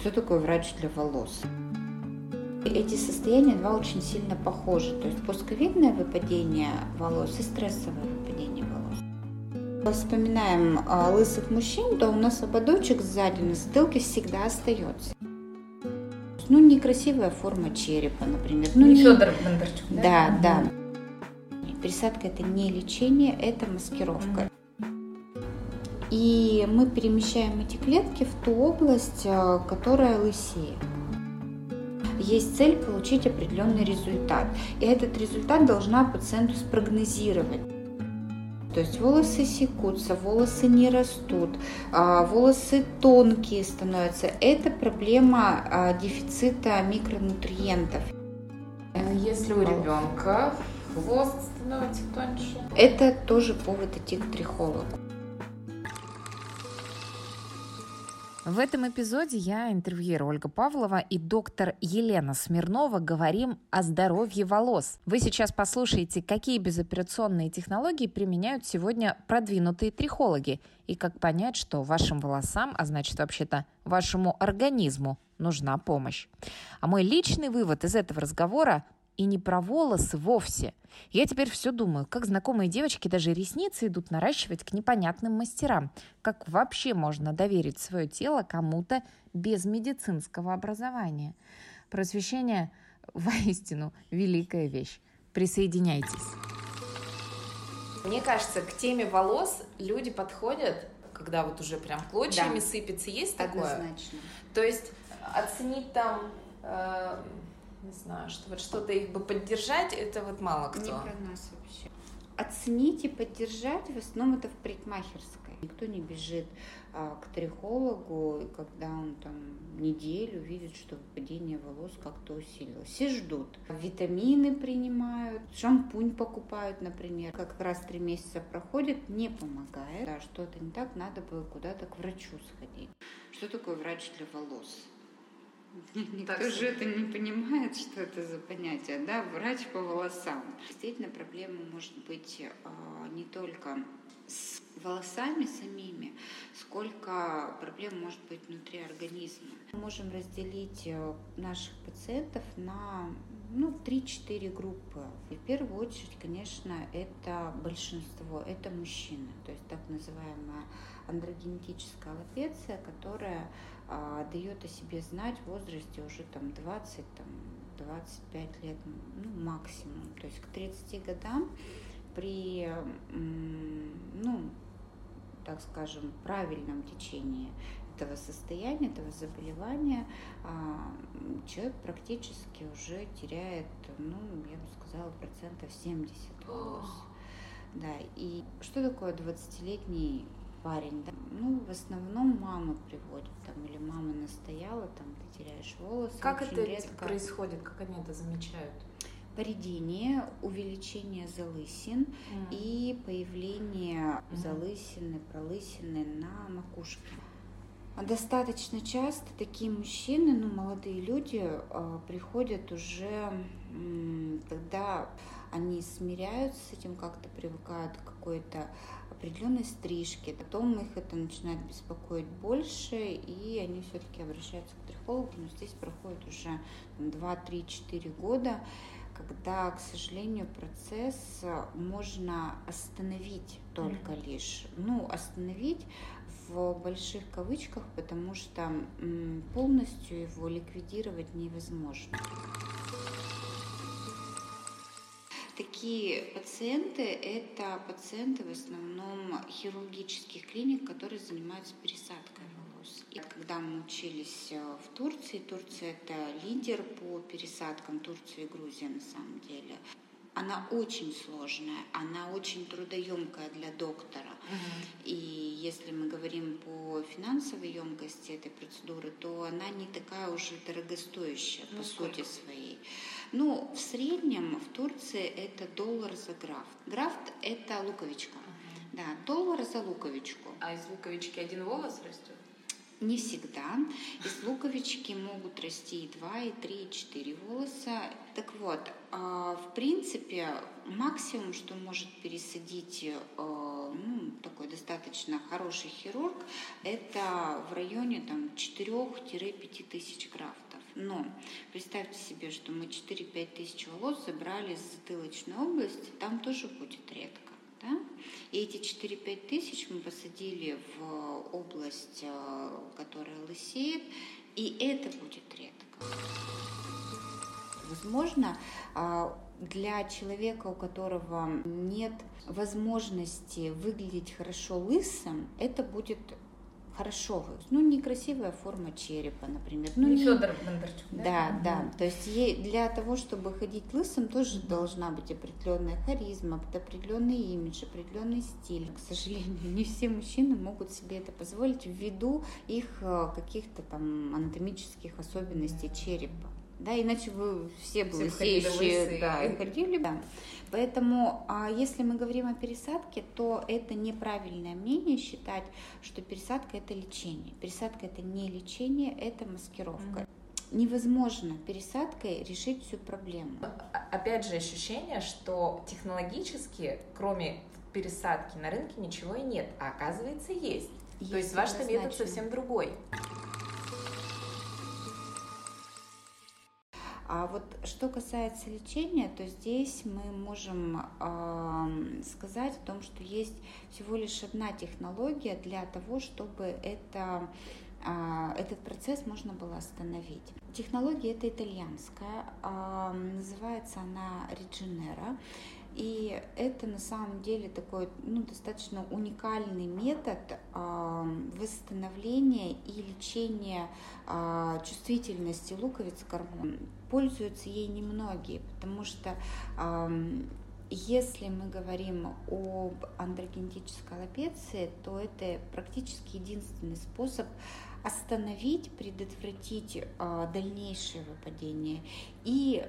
Что такое врач для волос? Эти состояния два очень сильно похожи. То есть постковидное выпадение волос и стрессовое выпадение волос. Вспоминаем а, лысых мужчин, то у нас ободочек сзади на затылке всегда остается. Ну, некрасивая форма черепа, например. Ну, не Федор Бондарчук, да? Да, да. Пересадка это не лечение, это маскировка. И мы перемещаем эти клетки в ту область, а, которая лысеет есть цель получить определенный результат. И этот результат должна пациенту спрогнозировать. То есть волосы секутся, волосы не растут, а, волосы тонкие становятся. Это проблема а, дефицита микронутриентов. Если у ребенка хвост становится тоньше? Это тоже повод идти к трихологу. В этом эпизоде я, интервьюер Ольга Павлова и доктор Елена Смирнова говорим о здоровье волос. Вы сейчас послушаете, какие безоперационные технологии применяют сегодня продвинутые трихологи и как понять, что вашим волосам, а значит вообще-то вашему организму нужна помощь. А мой личный вывод из этого разговора и не про волосы вовсе. Я теперь все думаю, как знакомые девочки даже ресницы идут наращивать к непонятным мастерам. Как вообще можно доверить свое тело кому-то без медицинского образования? Просвещение воистину великая вещь. Присоединяйтесь. Мне кажется, к теме волос люди подходят, когда вот уже прям клочьями да. сыпется. Есть такое? Однозначно. То есть оценить там э, не знаю, что вот что-то их бы поддержать, это вот мало кто. Не про нас вообще. Оценить и поддержать в основном это в парикмахерской. Никто не бежит а, к трихологу, когда он там неделю видит, что выпадение волос как-то усилилось. Все ждут. Витамины принимают, шампунь покупают, например. Как раз три месяца проходит, не помогает. Да, что-то не так, надо бы куда-то к врачу сходить. Что такое врач для волос? Никто так, же это не понимает, что это за понятие, да, врач по волосам. Действительно, проблема может быть а, не только с волосами самими, сколько проблем может быть внутри организма. Мы можем разделить э, наших пациентов на ну, 3-4 группы. И в первую очередь, конечно, это большинство, это мужчины, то есть так называемая андрогенетическая аллопеция, которая а, дает о себе знать в возрасте уже там 20, там, 25 лет ну, максимум. То есть к 30 годам при, ну, так скажем, правильном течении этого состояния, этого заболевания а, человек практически уже теряет, ну, я бы сказала, процентов 70 волос. Да, и что такое 20-летний парень, да, ну, в основном мамы приводят, там, или мама настояла, там, ты теряешь волосы. Как это редко. происходит, как они это замечают? Поредение, увеличение залысин mm. и появление mm. залысины, пролысины на макушке. Достаточно часто такие мужчины, ну, молодые люди, э, приходят уже, когда они смиряются с этим, как-то привыкают к какой-то определенной стрижке. Потом их это начинает беспокоить больше, и они все-таки обращаются к трихологу. Но здесь проходит уже 2-3-4 года, когда, к сожалению, процесс можно остановить только лишь. Ну, остановить в больших кавычках, потому что полностью его ликвидировать невозможно. Такие пациенты – это пациенты в основном хирургических клиник, которые занимаются пересадкой. И когда мы учились э, в Турции, Турция – это лидер по пересадкам Турции и Грузии на самом деле она очень сложная, она очень трудоемкая для доктора. Uh-huh. И если мы говорим по финансовой емкости этой процедуры, то она не такая уже дорогостоящая ну, по сколько? сути своей. Ну, в среднем в Турции это доллар за графт. Графт это луковичка. Uh-huh. Да, доллар за луковичку. А из луковички один волос растет? Не всегда. Из луковички могут расти и 2, и 3, и 4 волоса. Так вот, а, в принципе, максимум, что может пересадить э, ну, такой достаточно хороший хирург, это в районе там 4-5 тысяч графтов. Но представьте себе, что мы 4-5 тысяч волос забрали с затылочной области, там тоже будет редко. Да? И эти 4-5 тысяч мы посадили в область, э, которая лысеет, и это будет редко. Возможно, а, для человека, у которого нет возможности выглядеть хорошо лысым, это будет хорошо. Ну, некрасивая форма черепа, например. Ну, не, не... Федор Бондарчук, да? Да, угу. да. То есть ей для того, чтобы ходить лысым, тоже должна быть определенная харизма, определенный имидж, определенный стиль. К сожалению, не все мужчины могут себе это позволить ввиду их э, каких-то там анатомических особенностей черепа да, иначе вы все были сеющие, да, и ходили, да. Поэтому, а если мы говорим о пересадке, то это неправильное мнение считать, что пересадка это лечение. Пересадка это не лечение, это маскировка. Mm-hmm. Невозможно пересадкой решить всю проблему. Опять же, ощущение, что технологически, кроме пересадки на рынке ничего и нет, а оказывается есть. есть То есть ваш метод совсем другой. А вот что касается лечения, то здесь мы можем э, сказать о том, что есть всего лишь одна технология для того, чтобы это, э, этот процесс можно было остановить. Технология это итальянская, э, называется она Regenera. И это на самом деле такой ну, достаточно уникальный метод э, восстановления и лечения э, чувствительности луковиц гормон. Пользуются ей немногие, потому что э, если мы говорим об андрогенетической аллопеции, то это практически единственный способ остановить, предотвратить э, дальнейшее выпадение и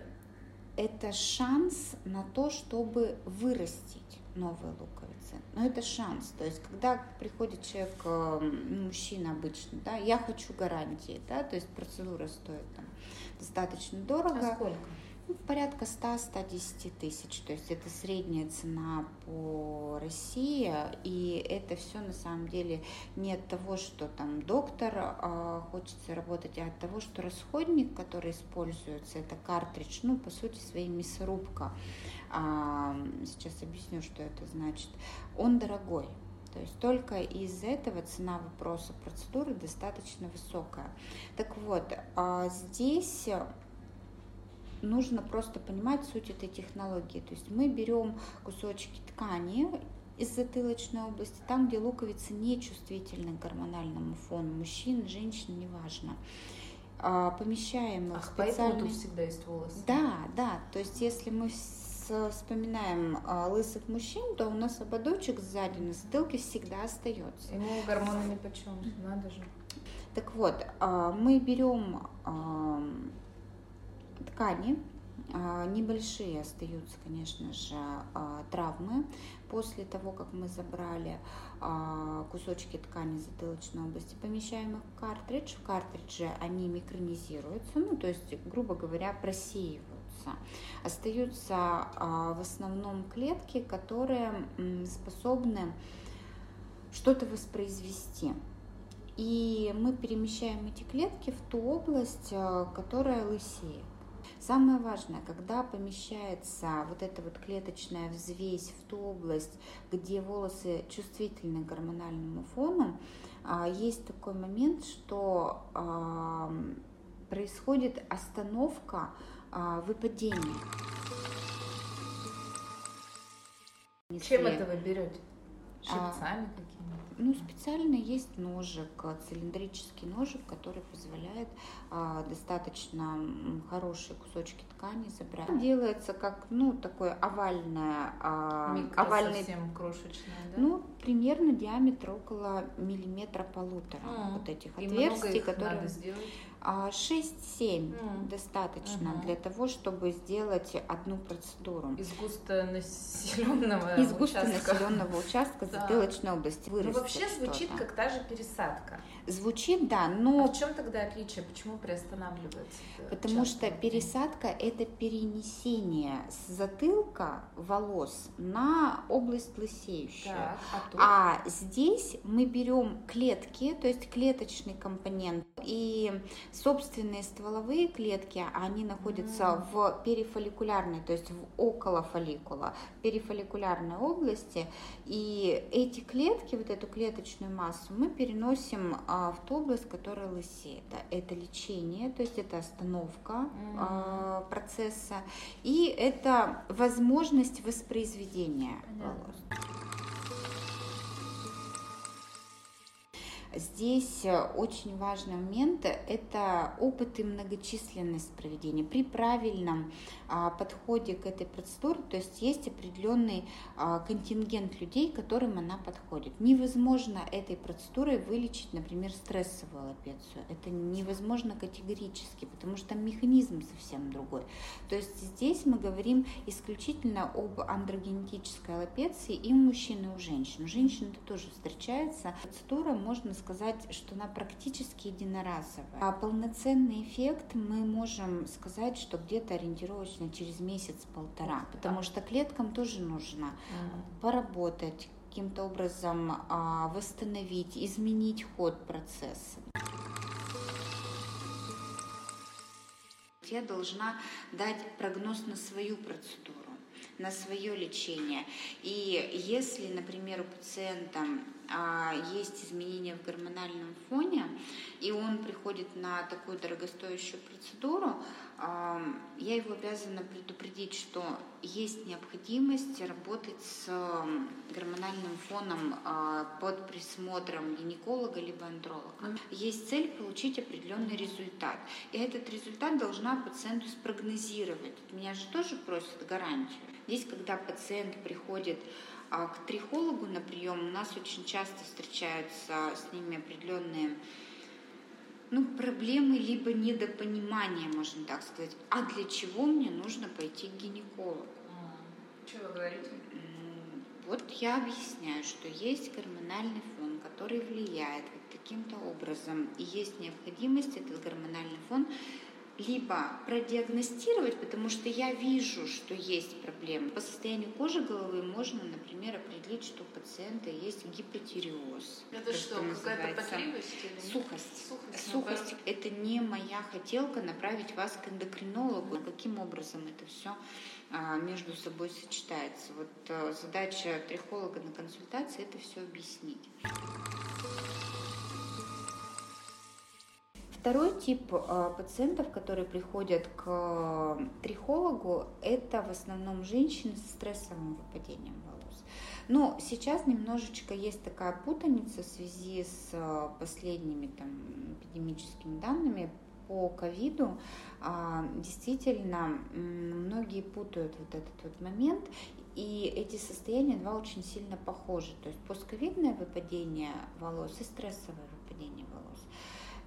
это шанс на то, чтобы вырастить новые луковицы. Но это шанс. То есть, когда приходит человек, эм, мужчина обычно, да, я хочу гарантии, да, то есть процедура стоит там достаточно дорого. А сколько? Порядка 100-110 тысяч, то есть это средняя цена по России, и это все на самом деле не от того, что там доктор э, хочется работать, а от того, что расходник, который используется, это картридж, ну, по сути, своей мясорубка, э, сейчас объясню, что это значит, он дорогой, то есть только из этого цена вопроса процедуры достаточно высокая. Так вот, а здесь нужно просто понимать суть этой технологии. То есть мы берем кусочки ткани из затылочной области, там, где луковицы не чувствительны к гормональному фону, мужчин, женщин, неважно. А, помещаем их Ах, специальный... тут всегда есть волосы. Да, да, то есть если мы вспоминаем а, лысых мужчин, то у нас ободочек сзади на затылке всегда остается. Ему гормоны ни почем, надо же. Так вот, а, мы берем ткани, а, Небольшие остаются, конечно же, а, травмы. После того, как мы забрали а, кусочки ткани затылочной области, помещаем их в картридж. В картридже они микронизируются, ну, то есть, грубо говоря, просеиваются. Остаются в основном клетки, которые способны что-то воспроизвести. И мы перемещаем эти клетки в ту область, которая лысеет. Самое важное, когда помещается вот эта вот клеточная взвесь в ту область, где волосы чувствительны к гормональному фону, а, есть такой момент, что происходит остановка а, выпадения. Чем это вы берете? Щипцами а, какими? Ну, специально есть ножик, цилиндрический ножик, который позволяет а, достаточно хорошие кусочки ткани забрать. Делается как, ну, такое овальное... А, Микро овальный, совсем крошечное, да? Ну, примерно диаметр около миллиметра полутора а, вот этих отверстий, которые... Надо сделать? 6-7 mm. достаточно mm-hmm. для того, чтобы сделать одну процедуру. Из густонаселенного Из густонаселенного участка затылочной области вырастет Ну, вообще звучит как та же пересадка. Звучит, да, но... А в чем тогда отличие? Почему приостанавливается? Потому что пересадка – это перенесение с затылка волос на область лысеющую. Так, а А здесь мы берем клетки, то есть клеточный компонент, и собственные стволовые клетки, они находятся mm. в перифолликулярной, то есть в около фолликула, перифолликулярной области, и эти клетки, вот эту клеточную массу мы переносим а, в ту область, которая лысеет. Это лечение, то есть это остановка mm. процесса, и это возможность воспроизведения волос. Здесь э, очень важный момент – это опыт и многочисленность проведения. При правильном а, подходе к этой процедуре, то есть есть определенный а, контингент людей, которым она подходит. Невозможно этой процедурой вылечить, например, стрессовую аллопецию. Это невозможно категорически, потому что механизм совсем другой. То есть здесь мы говорим исключительно об андрогенетической аллопеции и у мужчин, и у женщин. У женщин это тоже встречается. Процедура, можно сказать, что она практически единоразовая. А полноценный эффект мы можем сказать, что где-то ориентировочно через месяц-полтора, потому что клеткам тоже нужно поработать, каким-то образом а, восстановить, изменить ход процесса. Я должна дать прогноз на свою процедуру на свое лечение. И если, например, у пациента есть изменения в гормональном фоне, и он приходит на такую дорогостоящую процедуру, а, я его обязана предупредить, что есть необходимость работать с гормональным фоном а, под присмотром гинеколога либо андролога. Есть цель получить определенный результат. И этот результат должна пациенту спрогнозировать. Меня же тоже просят гарантию. Здесь, когда пациент приходит а к трихологу на прием у нас очень часто встречаются с ними определенные ну, проблемы либо недопонимания, можно так сказать. А для чего мне нужно пойти к гинекологу? Что вы говорите? Вот я объясняю, что есть гормональный фон, который влияет вот таким-то образом, и есть необходимость этот гормональный фон либо продиагностировать, потому что я вижу, что есть проблемы. По состоянию кожи головы можно, например, определить, что у пациента есть гипотиреоз. Это что, какая-то потливость? Сухость. Сухость. Сухость. Это не моя хотелка направить вас к эндокринологу. Каким образом это все а, между собой сочетается. Вот а, задача трихолога на консультации это все объяснить. Второй тип а, пациентов, которые приходят к трихологу, это в основном женщины с стрессовым выпадением волос. Но сейчас немножечко есть такая путаница в связи с а, последними там, эпидемическими данными по ковиду. А, действительно, многие путают вот этот вот момент, и эти состояния два очень сильно похожи. То есть постковидное выпадение волос и стрессовое.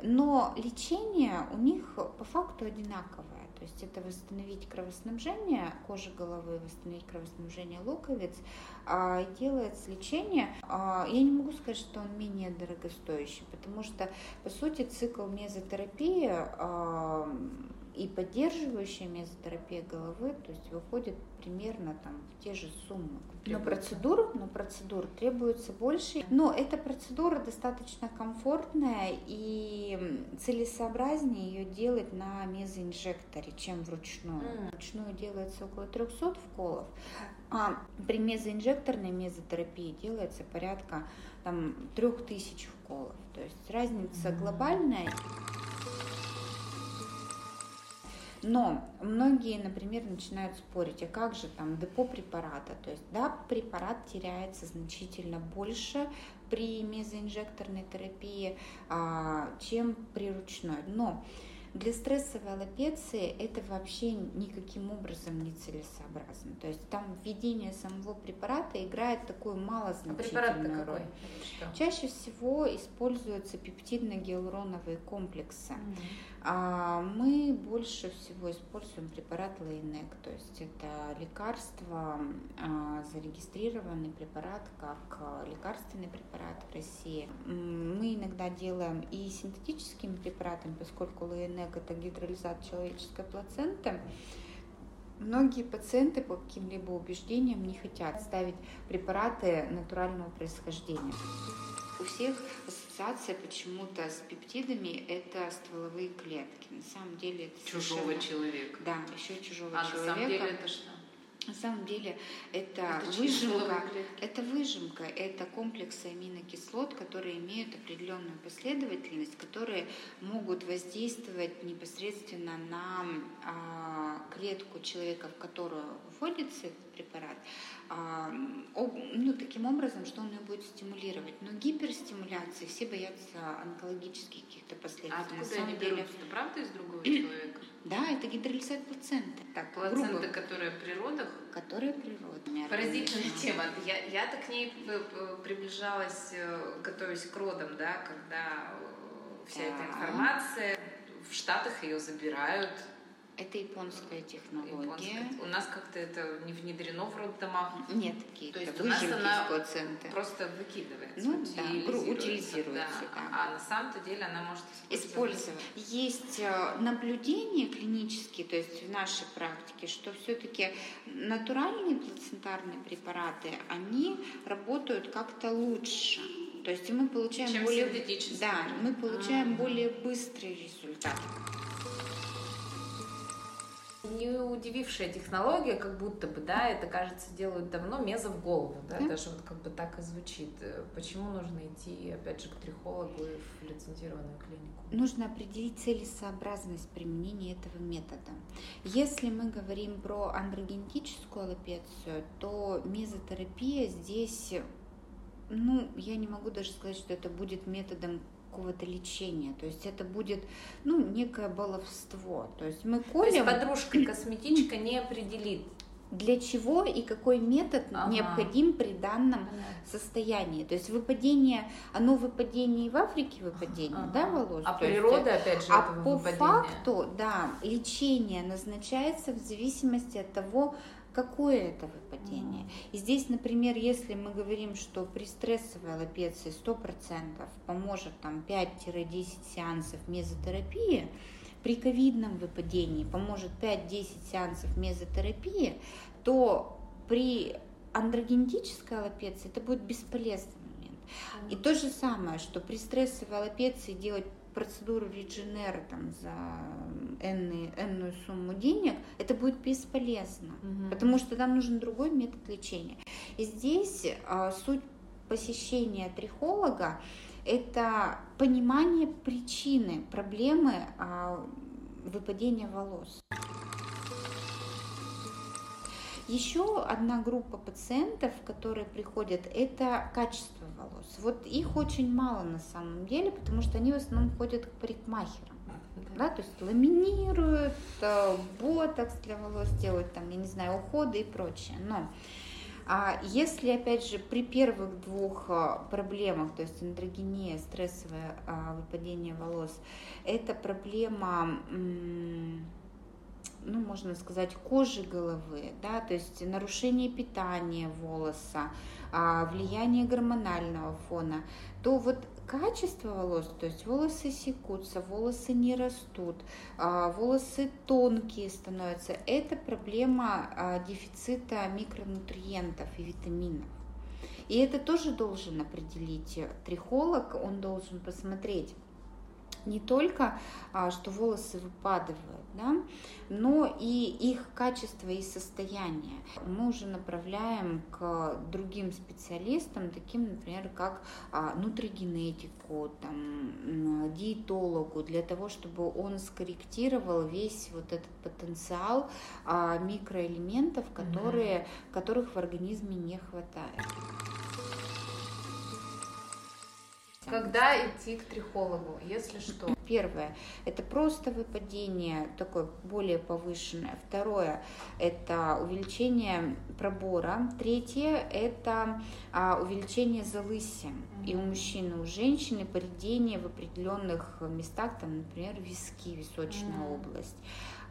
Но лечение у них по факту одинаковое. То есть это восстановить кровоснабжение кожи головы, восстановить кровоснабжение луковиц. А, делается лечение. А, я не могу сказать, что он менее дорогостоящий, потому что, по сути, цикл мезотерапии а, и поддерживающая мезотерапия головы, то есть выходит примерно там в те же суммы. Но процедур, но процедур требуется больше. Но эта процедура достаточно комфортная и целесообразнее ее делать на мезоинжекторе, чем вручную. Mm. Вручную делается около 300 вколов, а при мезоинжекторной мезотерапии делается порядка там 3000 вколов. То есть разница глобальная. Но многие, например, начинают спорить, а как же там депо препарата? То есть, да, препарат теряется значительно больше при мезоинжекторной терапии, а, чем при ручной. Но для стрессовой аллопеции это вообще никаким образом не целесообразно. То есть там введение самого препарата играет такую малозначительную а роль. Чаще всего используются пептидно-гиалуроновые комплексы. Mm-hmm. Мы больше всего используем препарат Лейнек, то есть это лекарство, а, зарегистрированный препарат как а, лекарственный препарат в России. Мы иногда делаем и синтетическими препаратами, поскольку Лейнек НЭК – это гидролизат человеческой плаценты. Многие пациенты по каким-либо убеждениям не хотят ставить препараты натурального происхождения. У всех ассоциация почему-то с пептидами – это стволовые клетки. На самом деле это Чужого совершенно... человека. Да, еще чужого а человека. А на самом деле это что? На самом деле это, это выжимка, это выжимка, это комплексы аминокислот, которые имеют определенную последовательность, которые могут воздействовать непосредственно на а, клетку человека, в которую вводится этот препарат, а, ну, таким образом, что он ее будет стимулировать. Но гиперстимуляции все боятся онкологических каких-то последствий. А откуда они деле... берутся? Это правда из другого человека? Да, это гидролизат плаценты. Так, плацента, грубо. которая при родах? Которая при родах. Поразительная тема. Я, я-то к ней приближалась, э, готовясь к родам, да, когда э, вся да. эта информация, в Штатах ее забирают, это японская технология. Японская. У нас как-то это не внедрено в роддомах. Нет, такие То есть у нас она просто выкидывается, ну, да, утилизируется. Да. Да. А на самом-то деле она может использоваться. Есть э, наблюдения клинические, то есть в нашей практике, что все-таки натуральные плацентарные препараты, они работают как-то лучше. То есть мы получаем Чем более, да, мы получаем а. более быстрый результат не удивившая технология, как будто бы, да, это, кажется, делают давно, меза в голову, да, mm. даже вот как бы так и звучит. Почему нужно идти, опять же, к трихологу и в лицензированную клинику? Нужно определить целесообразность применения этого метода. Если мы говорим про андрогенетическую аллопецию, то мезотерапия здесь ну, я не могу даже сказать, что это будет методом какого-то лечения. То есть это будет, ну, некое баловство. То есть мы колем... То есть подружка косметичка не определит, для чего и какой метод ага. необходим при данном ага. состоянии. То есть выпадение, оно выпадение и в Африке выпадение, ага. да, волос? А природа, есть, опять же, А по выпадения. факту, да, лечение назначается в зависимости от того, какое это выпадение. И здесь, например, если мы говорим, что при стрессовой аллопеции 100% поможет там 5-10 сеансов мезотерапии, при ковидном выпадении поможет 5-10 сеансов мезотерапии, то при андрогенетической аллопеции это будет бесполезный момент. И то же самое, что при стрессовой аллопеции делать процедуру Regener там, за энную, энную сумму денег, это будет бесполезно, угу. потому что там нужен другой метод лечения. И здесь а, суть посещения трихолога – это понимание причины проблемы а, выпадения волос. Еще одна группа пациентов, которые приходят, это качество волос. Вот их очень мало на самом деле, потому что они в основном ходят к парикмахерам. Да, то есть ламинируют, э, ботокс для волос делают, там, я не знаю, уходы и прочее. Но а если, опять же, при первых двух э, проблемах, то есть андрогения, стрессовое а, выпадение волос, это проблема ну, можно сказать, кожи головы, да, то есть нарушение питания волоса, а, влияние гормонального фона, то вот качество волос, то есть волосы секутся, волосы не растут, а, волосы тонкие становятся, это проблема а, дефицита микронутриентов и витаминов. И это тоже должен определить трихолог, он должен посмотреть, не только, а, что волосы выпадывают, да, но и их качество и состояние. Мы уже направляем к другим специалистам, таким, например, как а, нутригенетику, там, диетологу, для того, чтобы он скорректировал весь вот этот потенциал а, микроэлементов, которые, mm-hmm. которых в организме не хватает. Когда идти к трихологу, если что? Первое – это просто выпадение, такое более повышенное. Второе – это увеличение пробора. Третье – это а, увеличение залыси. Mm-hmm. И у мужчины, и у женщины поредение в определенных местах, там, например, виски, височная mm-hmm. область.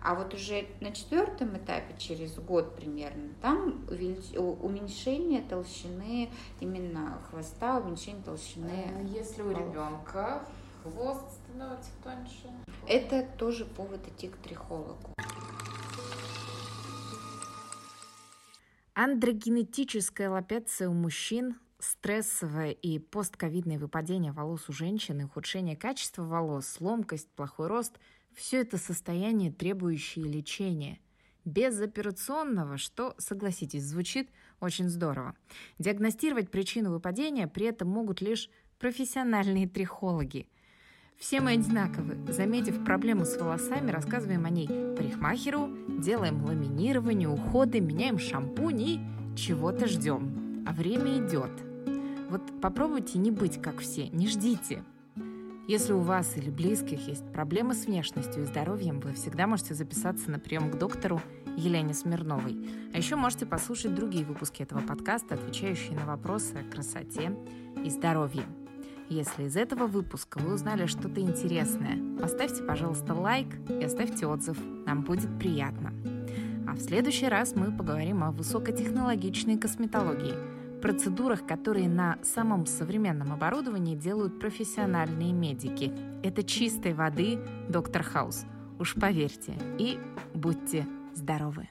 А вот уже на четвертом этапе, через год примерно, там уменьшение толщины именно хвоста, уменьшение толщины. А если у ребенка хвост становится тоньше? Это тоже повод идти к трихологу. Андрогенетическая лапеция у мужчин, стрессовое и постковидное выпадение волос у женщин ухудшение качества волос, ломкость, плохой рост – все это состояние, требующее лечения – без операционного, что, согласитесь, звучит очень здорово. Диагностировать причину выпадения при этом могут лишь профессиональные трихологи. Все мы одинаковы. Заметив проблему с волосами, рассказываем о ней парикмахеру, делаем ламинирование, уходы, меняем шампунь и чего-то ждем. А время идет. Вот попробуйте не быть как все, не ждите. Если у вас или близких есть проблемы с внешностью и здоровьем, вы всегда можете записаться на прием к доктору Елене Смирновой. А еще можете послушать другие выпуски этого подкаста, отвечающие на вопросы о красоте и здоровье. Если из этого выпуска вы узнали что-то интересное, поставьте, пожалуйста, лайк и оставьте отзыв. Нам будет приятно. А в следующий раз мы поговорим о высокотехнологичной косметологии, процедурах, которые на самом современном оборудовании делают профессиональные медики. Это чистой воды доктор Хаус. Уж поверьте. И будьте здоровы!